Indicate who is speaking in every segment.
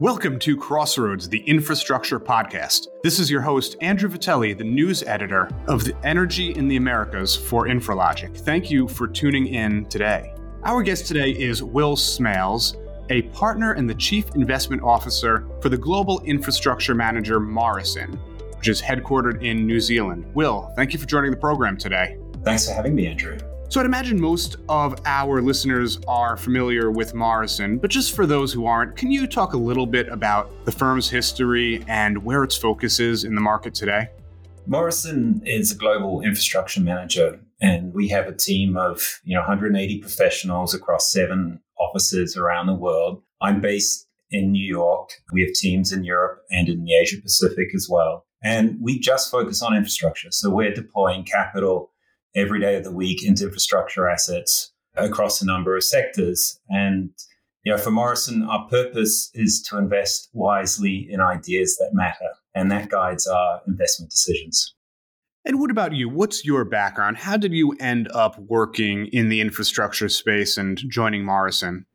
Speaker 1: Welcome to Crossroads, the Infrastructure Podcast. This is your host, Andrew Vitelli, the news editor of the Energy in the Americas for Infralogic. Thank you for tuning in today. Our guest today is Will Smales, a partner and the chief investment officer for the global infrastructure manager Morrison, which is headquartered in New Zealand. Will, thank you for joining the program today.
Speaker 2: Thanks for having me, Andrew.
Speaker 1: So I'd imagine most of our listeners are familiar with Morrison, but just for those who aren't, can you talk a little bit about the firm's history and where its focus is in the market today?
Speaker 2: Morrison is a global infrastructure manager, and we have a team of you know 180 professionals across seven offices around the world. I'm based in New York. We have teams in Europe and in the Asia Pacific as well. And we just focus on infrastructure. So we're deploying capital every day of the week into infrastructure assets across a number of sectors. And you know, for Morrison, our purpose is to invest wisely in ideas that matter, and that guides our investment decisions.
Speaker 1: And what about you? What's your background? How did you end up working in the infrastructure space and joining Morrison?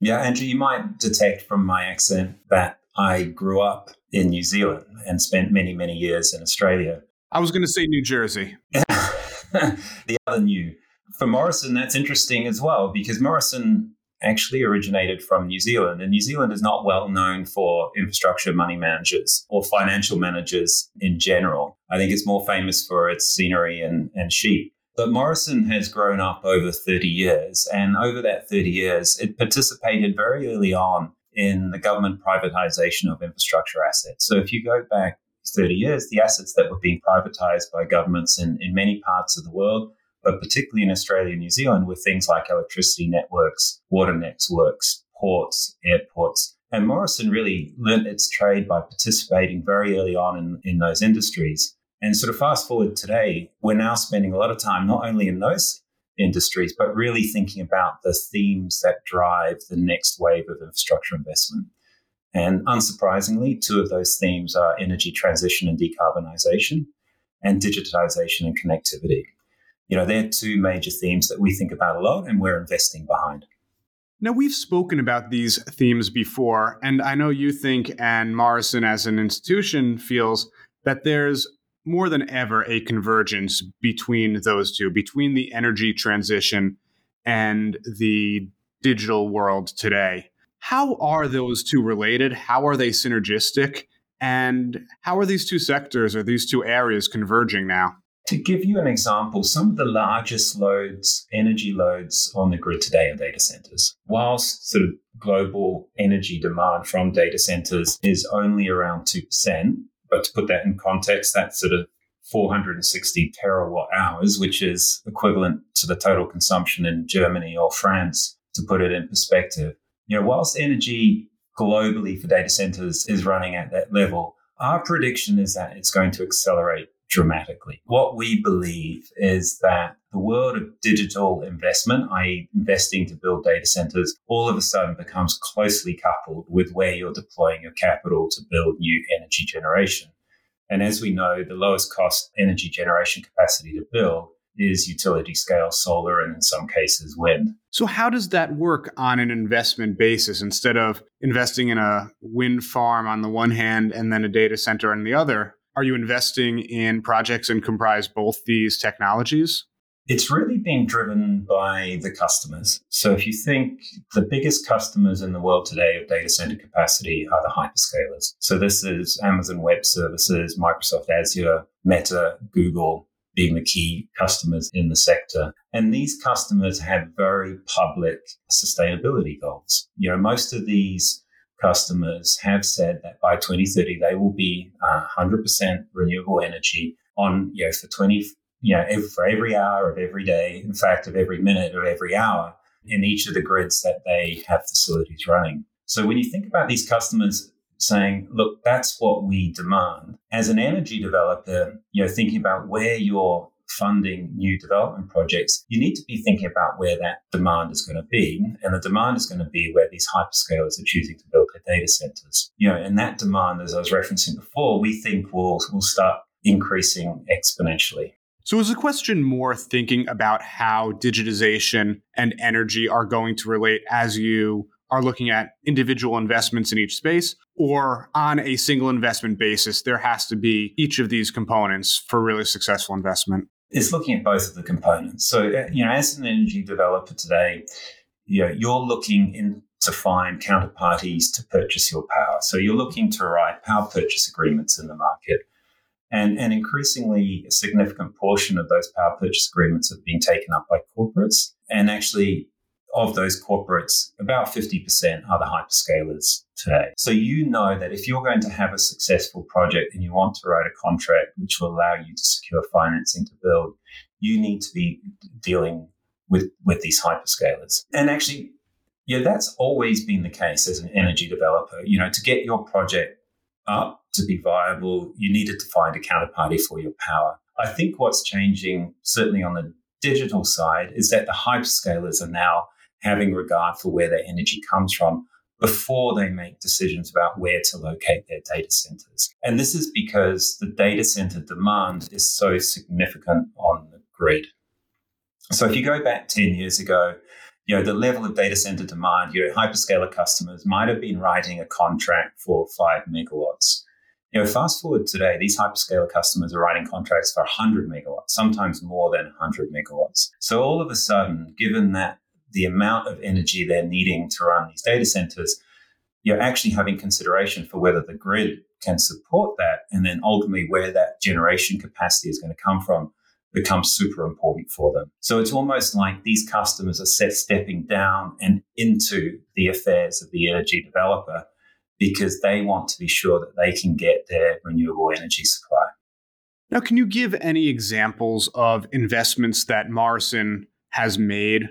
Speaker 2: Yeah, Andrew, you might detect from my accent that I grew up in New Zealand and spent many, many years in Australia.
Speaker 1: I was going to say New Jersey.
Speaker 2: the other new. For Morrison, that's interesting as well because Morrison actually originated from New Zealand, and New Zealand is not well known for infrastructure money managers or financial managers in general. I think it's more famous for its scenery and, and sheep. But Morrison has grown up over 30 years, and over that 30 years, it participated very early on in the government privatization of infrastructure assets. So if you go back 30 years, the assets that were being privatized by governments in, in many parts of the world, but particularly in Australia and New Zealand, were things like electricity networks, water networks, ports, airports. And Morrison really learnt its trade by participating very early on in, in those industries. And sort of fast forward today, we're now spending a lot of time not only in those industries, but really thinking about the themes that drive the next wave of infrastructure investment. And unsurprisingly, two of those themes are energy transition and decarbonization and digitization and connectivity. You know, they're two major themes that we think about a lot and we're investing behind.
Speaker 1: Now, we've spoken about these themes before, and I know you think, and Morrison as an institution feels that there's more than ever a convergence between those two, between the energy transition and the digital world today. How are those two related? How are they synergistic? And how are these two sectors or these two areas converging now?
Speaker 2: To give you an example, some of the largest loads, energy loads on the grid today are data centers. Whilst sort of global energy demand from data centers is only around 2%, but to put that in context, that's sort of 460 terawatt hours, which is equivalent to the total consumption in Germany or France, to put it in perspective. You know, whilst energy globally for data centers is running at that level, our prediction is that it's going to accelerate dramatically. What we believe is that the world of digital investment, i.e., investing to build data centers, all of a sudden becomes closely coupled with where you're deploying your capital to build new energy generation. And as we know, the lowest cost energy generation capacity to build is utility scale solar and in some cases wind.
Speaker 1: So, how does that work on an investment basis instead of investing in a wind farm on the one hand and then a data center on the other? Are you investing in projects and comprise both these technologies?
Speaker 2: It's really being driven by the customers. So if you think the biggest customers in the world today of data center capacity are the hyperscalers. So this is Amazon Web Services, Microsoft Azure, Meta, Google, being the key customers in the sector. And these customers have very public sustainability goals. You know, most of these customers have said that by 2030 they will be uh, 100% renewable energy on, you know, for 20, you know, every, for every hour of every day, in fact, of every minute of every hour in each of the grids that they have facilities running. So when you think about these customers saying, look, that's what we demand. As an energy developer, you know, thinking about where you're funding new development projects, you need to be thinking about where that demand is going to be. And the demand is going to be where these hyperscalers are choosing to build their data centers. You know, and that demand, as I was referencing before, we think will will start increasing exponentially.
Speaker 1: So, is the question more thinking about how digitization and energy are going to relate as you are looking at individual investments in each space or on a single investment basis there has to be each of these components for really successful investment.
Speaker 2: It's looking at both of the components. So uh, you know as an energy developer today you know you're looking in to find counterparties to purchase your power. So you're looking to write power purchase agreements in the market. And, and increasingly, a significant portion of those power purchase agreements have been taken up by corporates. And actually, of those corporates, about 50% are the hyperscalers today. So you know that if you're going to have a successful project and you want to write a contract which will allow you to secure financing to build, you need to be dealing with, with these hyperscalers. And actually, yeah, that's always been the case as an energy developer. You know, to get your project up to be viable, you needed to find a counterparty for your power. I think what's changing, certainly on the digital side, is that the hyperscalers are now having regard for where their energy comes from before they make decisions about where to locate their data centers. And this is because the data center demand is so significant on the grid. So if you go back 10 years ago, you know, the level of data center demand, your hyperscaler customers might have been writing a contract for five megawatts. You know, fast forward today, these hyperscaler customers are writing contracts for 100 megawatts, sometimes more than 100 megawatts. So all of a sudden, given that the amount of energy they're needing to run these data centers, you're actually having consideration for whether the grid can support that and then ultimately where that generation capacity is going to come from becomes super important for them. So it's almost like these customers are set stepping down and into the affairs of the energy developer because they want to be sure that they can get their renewable energy supply.
Speaker 1: Now, can you give any examples of investments that Morrison has made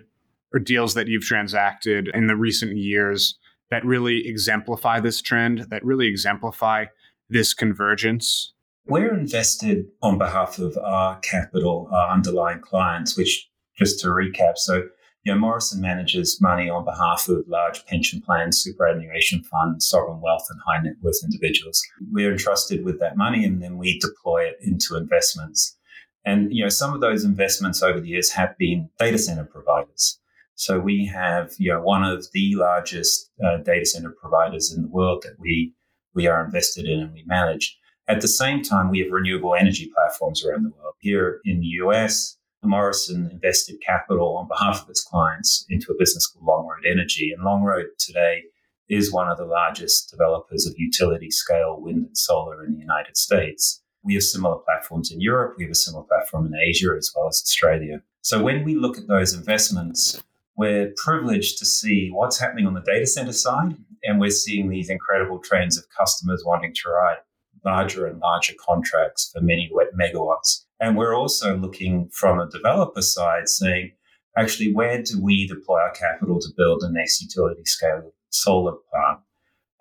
Speaker 1: or deals that you've transacted in the recent years that really exemplify this trend, that really exemplify this convergence?
Speaker 2: We're invested on behalf of our capital, our underlying clients, which just to recap, so you know, Morrison manages money on behalf of large pension plans, superannuation funds, sovereign wealth, and high net worth individuals. We're entrusted with that money and then we deploy it into investments. And, you know, some of those investments over the years have been data center providers. So we have, you know, one of the largest uh, data center providers in the world that we, we are invested in and we manage. At the same time, we have renewable energy platforms around the world. Here in the US, Morrison invested capital on behalf of its clients into a business called Longroad Energy. And Longroad today is one of the largest developers of utility scale wind and solar in the United States. We have similar platforms in Europe. We have a similar platform in Asia as well as Australia. So when we look at those investments, we're privileged to see what's happening on the data center side. And we're seeing these incredible trends of customers wanting to write larger and larger contracts for many megawatts. And we're also looking from a developer side saying, actually, where do we deploy our capital to build the next utility scale solar plant?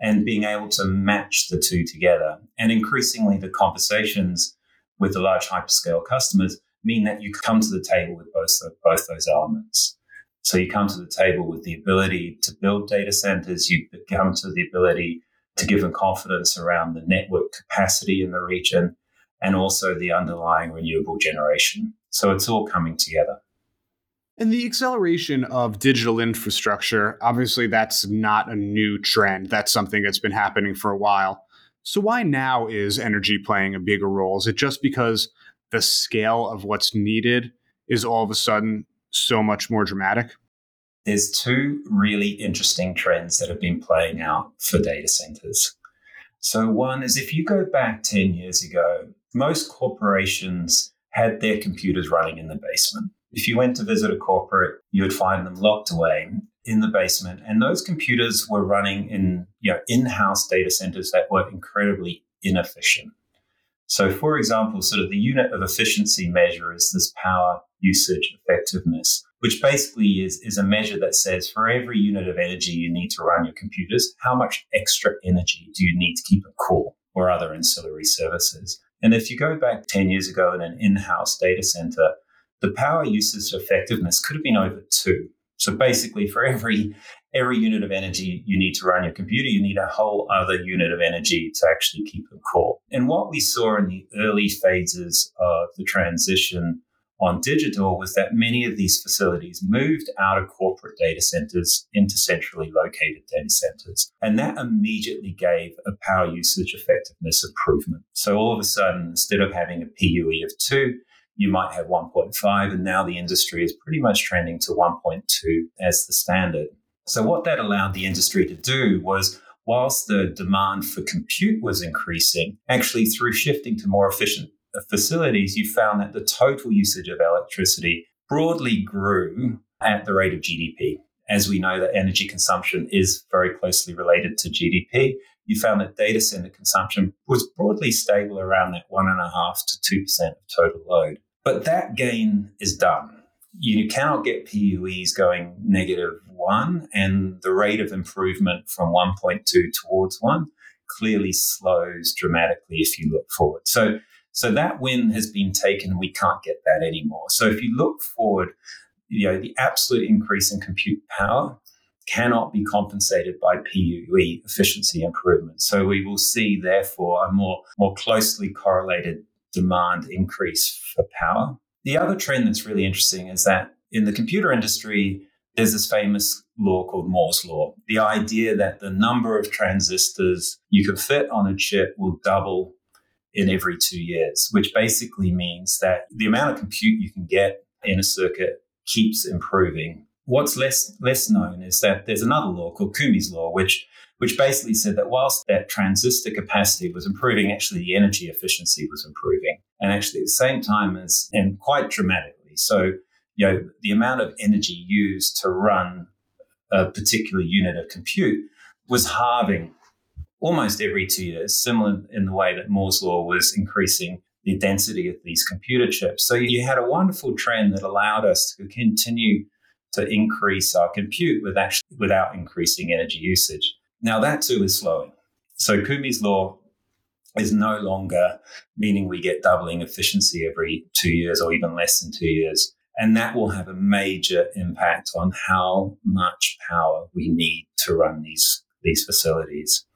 Speaker 2: And being able to match the two together. And increasingly, the conversations with the large hyperscale customers mean that you come to the table with both, both those elements. So you come to the table with the ability to build data centers, you come to the ability to give them confidence around the network capacity in the region, and also the underlying renewable generation. So it's all coming together.
Speaker 1: And the acceleration of digital infrastructure, obviously, that's not a new trend. That's something that's been happening for a while. So, why now is energy playing a bigger role? Is it just because the scale of what's needed is all of a sudden so much more dramatic?
Speaker 2: There's two really interesting trends that have been playing out for data centers. So, one is if you go back 10 years ago, most corporations had their computers running in the basement. If you went to visit a corporate, you would find them locked away in the basement. And those computers were running in you know, in-house data centers that were incredibly inefficient. So, for example, sort of the unit of efficiency measure is this power usage effectiveness, which basically is, is a measure that says for every unit of energy you need to run your computers, how much extra energy do you need to keep it cool or other ancillary services? And if you go back 10 years ago in an in house data center, the power usage effectiveness could have been over two. So basically, for every every unit of energy you need to run your computer, you need a whole other unit of energy to actually keep them cool. And what we saw in the early phases of the transition on digital was that many of these facilities moved out of corporate data centers into centrally located data centers. And that immediately gave a power usage effectiveness improvement. So all of a sudden, instead of having a PUE of two, you might have 1.5. And now the industry is pretty much trending to 1.2 as the standard. So what that allowed the industry to do was whilst the demand for compute was increasing, actually through shifting to more efficient facilities, you found that the total usage of electricity broadly grew at the rate of GDP. As we know that energy consumption is very closely related to GDP, you found that data center consumption was broadly stable around that one and a half to two percent of total load. But that gain is done. You cannot get PUEs going negative one, and the rate of improvement from 1.2 towards one clearly slows dramatically if you look forward. So so that win has been taken. We can't get that anymore. So if you look forward, you know, the absolute increase in compute power cannot be compensated by PUE efficiency improvements. So we will see, therefore, a more, more closely correlated demand increase for power. The other trend that's really interesting is that in the computer industry, there's this famous law called Moore's Law. The idea that the number of transistors you can fit on a chip will double in every two years, which basically means that the amount of compute you can get in a circuit keeps improving. What's less less known is that there's another law called Koomey's law, which which basically said that whilst that transistor capacity was improving, actually the energy efficiency was improving, and actually at the same time as and quite dramatically. So you know the amount of energy used to run a particular unit of compute was halving almost every two years, similar in the way that Moore's law was increasing the density of these computer chips. So you had a wonderful trend that allowed us to continue to increase our compute with actually, without increasing energy usage. Now that too is slowing. So Koomey's law is no longer meaning we get doubling efficiency every two years or even less than two years. And that will have a major impact on how much power we need to run these, these facilities.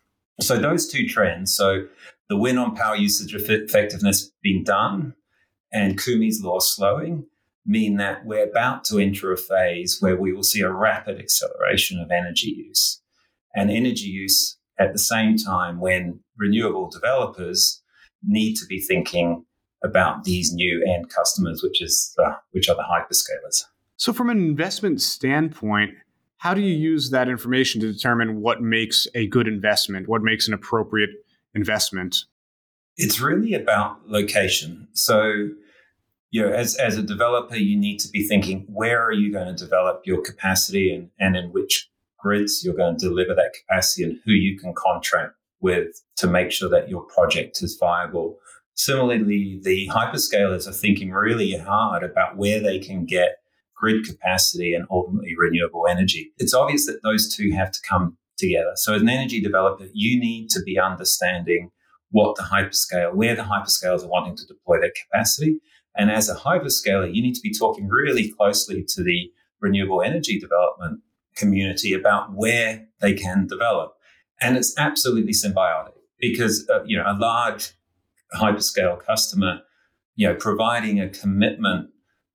Speaker 2: So those two trends, so the win on power usage effectiveness being done and Koomey's law slowing, mean that we're about to enter a phase where we will see a rapid acceleration of energy use. And energy use at the same time when renewable developers need to be thinking about these new end customers, which is the, which are the hyperscalers.
Speaker 1: So, from an investment standpoint, how do you use that information to determine what makes a good investment, what makes an appropriate investment?
Speaker 2: It's really about location. So, you know, as, as a developer, you need to be thinking where are you going to develop your capacity and, and in which grids you're going to deliver that capacity and who you can contract with to make sure that your project is viable. Similarly, the hyperscalers are thinking really hard about where they can get grid capacity and ultimately renewable energy. It's obvious that those two have to come together. So as an energy developer, you need to be understanding what the hyperscale, where the hyperscalers are wanting to deploy their capacity. And as a hyperscaler, you need to be talking really closely to the renewable energy development community about where they can develop. And it's absolutely symbiotic because uh, you know a large hyperscale customer, you know, providing a commitment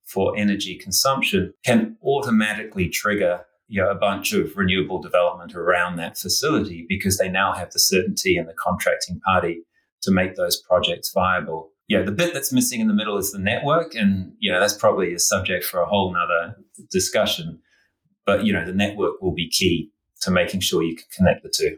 Speaker 2: for energy consumption can automatically trigger you know, a bunch of renewable development around that facility because they now have the certainty and the contracting party to make those projects viable. Yeah, the bit that's missing in the middle is the network, and you know that's probably a subject for a whole nother discussion. But you know the network will be key to making sure you can connect the two.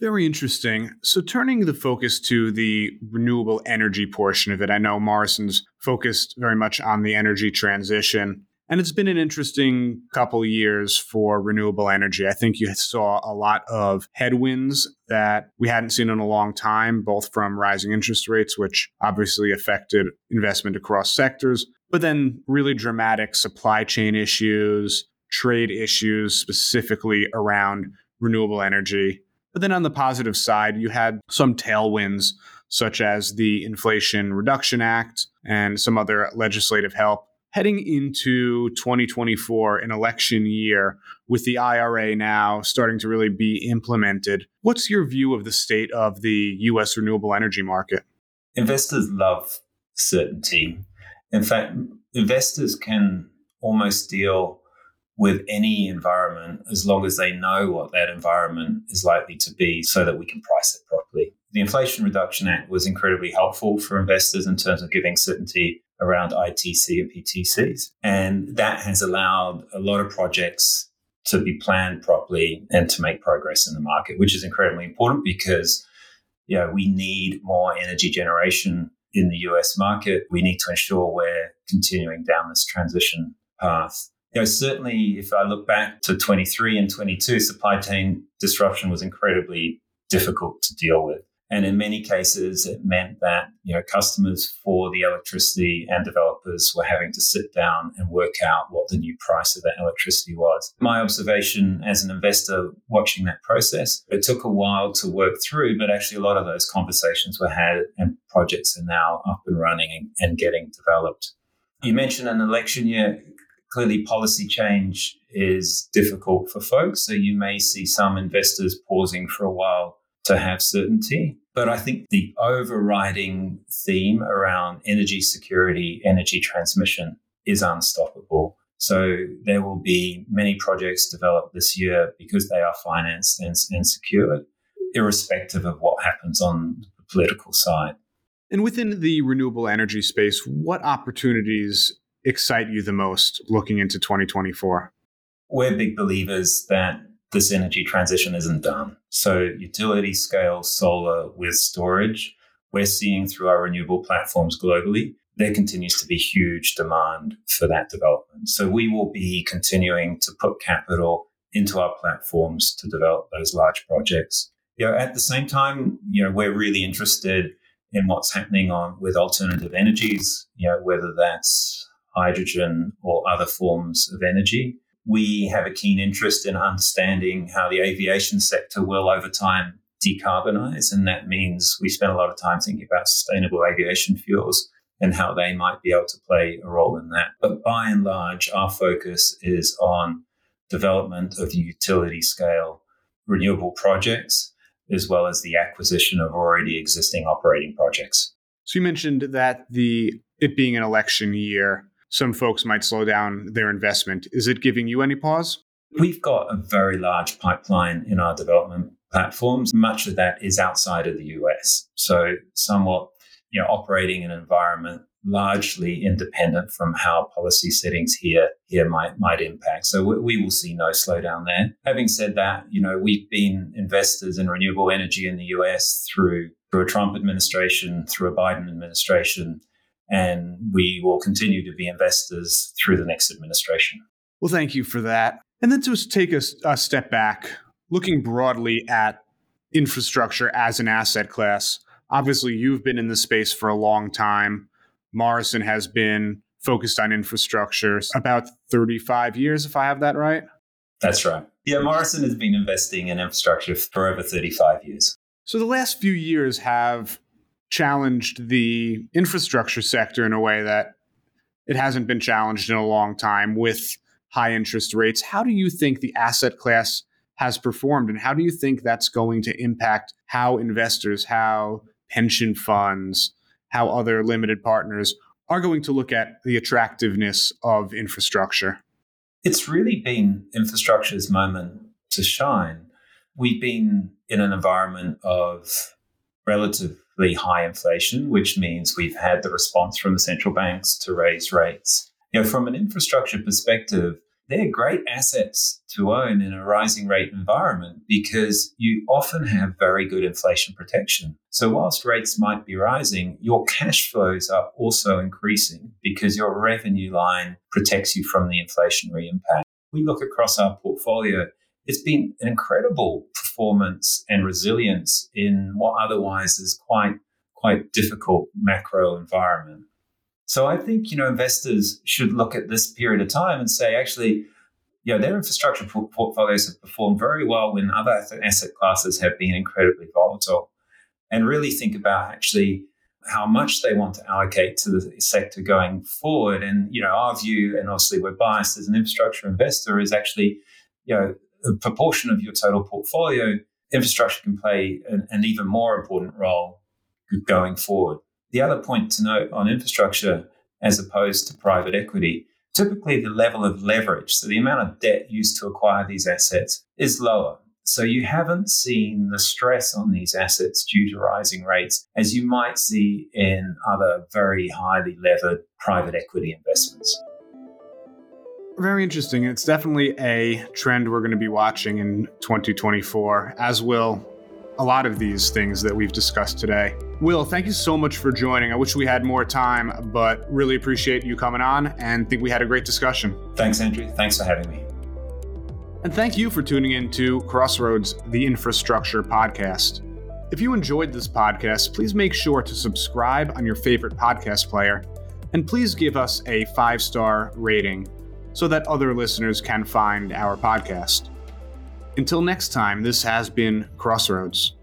Speaker 1: Very interesting. So, turning the focus to the renewable energy portion of it, I know Morrison's focused very much on the energy transition. And it's been an interesting couple years for renewable energy. I think you saw a lot of headwinds that we hadn't seen in a long time, both from rising interest rates, which obviously affected investment across sectors, but then really dramatic supply chain issues, trade issues, specifically around renewable energy but then on the positive side, you had some tailwinds, such as the Inflation Reduction Act and some other legislative help. Heading into 2024, an election year, with the IRA now starting to really be implemented, what's your view of the state of the US renewable energy market?
Speaker 2: Investors love certainty. In fact, investors can almost deal with any environment as long as they know what that environment is likely to be so that we can price it properly. The Inflation Reduction Act was incredibly helpful for investors in terms of giving certainty around ITC and PTCs. And that has allowed a lot of projects to be planned properly and to make progress in the market, which is incredibly important because you know, we need more energy generation in the US market. We need to ensure we're continuing down this transition path. You know, certainly if I look back to 23 and 22, supply chain disruption was incredibly difficult to deal with. And in many cases, it meant that you know customers for the electricity and developers were having to sit down and work out what the new price of that electricity was. My observation as an investor watching that process, it took a while to work through, but actually a lot of those conversations were had and projects are now up and running and getting developed. You mentioned an election year. Clearly, policy change is difficult for folks. So you may see some investors pausing for a while to have certainty. But I think the overriding theme around energy security, energy transmission is unstoppable. So there will be many projects developed this year because they are financed and, and secured, irrespective of what happens on the political side.
Speaker 1: And within the renewable energy space, what opportunities excite you the most looking into 2024?
Speaker 2: We're big believers that this energy transition isn't done. So, utility scale solar with storage, we're seeing through our renewable platforms globally, there continues to be huge demand for that development. So, we will be continuing to put capital into our platforms to develop those large projects. You know, at the same time, you know, we're really interested in what's happening on with alternative energies, you know, whether that's hydrogen or other forms of energy we have a keen interest in understanding how the aviation sector will over time decarbonize. And that means we spend a lot of time thinking about sustainable aviation fuels and how they might be able to play a role in that. But by and large, our focus is on development of utility scale renewable projects, as well as the acquisition of already existing operating projects.
Speaker 1: So you mentioned that the it being an election year, some folks might slow down their investment. Is it giving you any pause?
Speaker 2: We've got a very large pipeline in our development platforms. Much of that is outside of the US. So somewhat, you know, operating in an environment largely independent from how policy settings here here might might impact. So we, we, will see no slowdown there. Having said that, you know, we've been investors in renewable energy in the US through through a Trump administration, through a Biden administration, and we will continue to be investors through the next administration.
Speaker 1: Well, thank you for that. And then to take a, a step back, looking broadly at infrastructure as an asset class, obviously you've been in the space for a long time. Morrison has been focused on infrastructure about 35 years, if I have that right.
Speaker 2: That's right. Yeah, Morrison has been investing in infrastructure for over 35 years.
Speaker 1: So the last few years have challenged the infrastructure sector in a way that it hasn't been challenged in a long time with high interest rates. How do you think the asset class has performed, and how do you think that's going to impact how investors, how pension funds, how other limited partners are going to look at the attractiveness of infrastructure?
Speaker 2: It's really been infrastructure's moment to shine. We've been in an environment of relative high inflation, which means we've had the response from the central banks to raise rates. You know, from an infrastructure perspective, they're great assets to own in a rising rate environment because you often have very good inflation protection. So, whilst rates might be rising, your cash flows are also increasing because your revenue line protects you from the inflationary impact. We look across our portfolio it's been an incredible performance and resilience in what otherwise is quite quite difficult macro environment. So I think you know investors should look at this period of time and say, actually, you know, their infrastructure portfolios have performed very well when other asset classes have been incredibly volatile, and really think about actually how much they want to allocate to the sector going forward. And you know, our view, and obviously we're biased as an infrastructure investor, is actually you know proportion of your total portfolio, infrastructure can play an, an even more important role going forward. The other point to note on infrastructure, as opposed to private equity, typically the level of leverage, so the amount of debt used to acquire these assets, is lower. So you haven't seen the stress on these assets due to rising rates as you might see in other very highly levered private equity investments.
Speaker 1: Very interesting. It's definitely a trend we're going to be watching in 2024, as will a lot of these things that we've discussed today. Will, thank you so much for joining. I wish we had more time, but really appreciate you coming on and think we had a great discussion.
Speaker 2: Thanks, Andrew. Thanks for having me.
Speaker 1: And thank you for tuning in to Crossroads, the Infrastructure Podcast. If you enjoyed this podcast, please make sure to subscribe on your favorite podcast player and please give us a five star rating so that other listeners can find our podcast. Until next time, this has been Crossroads.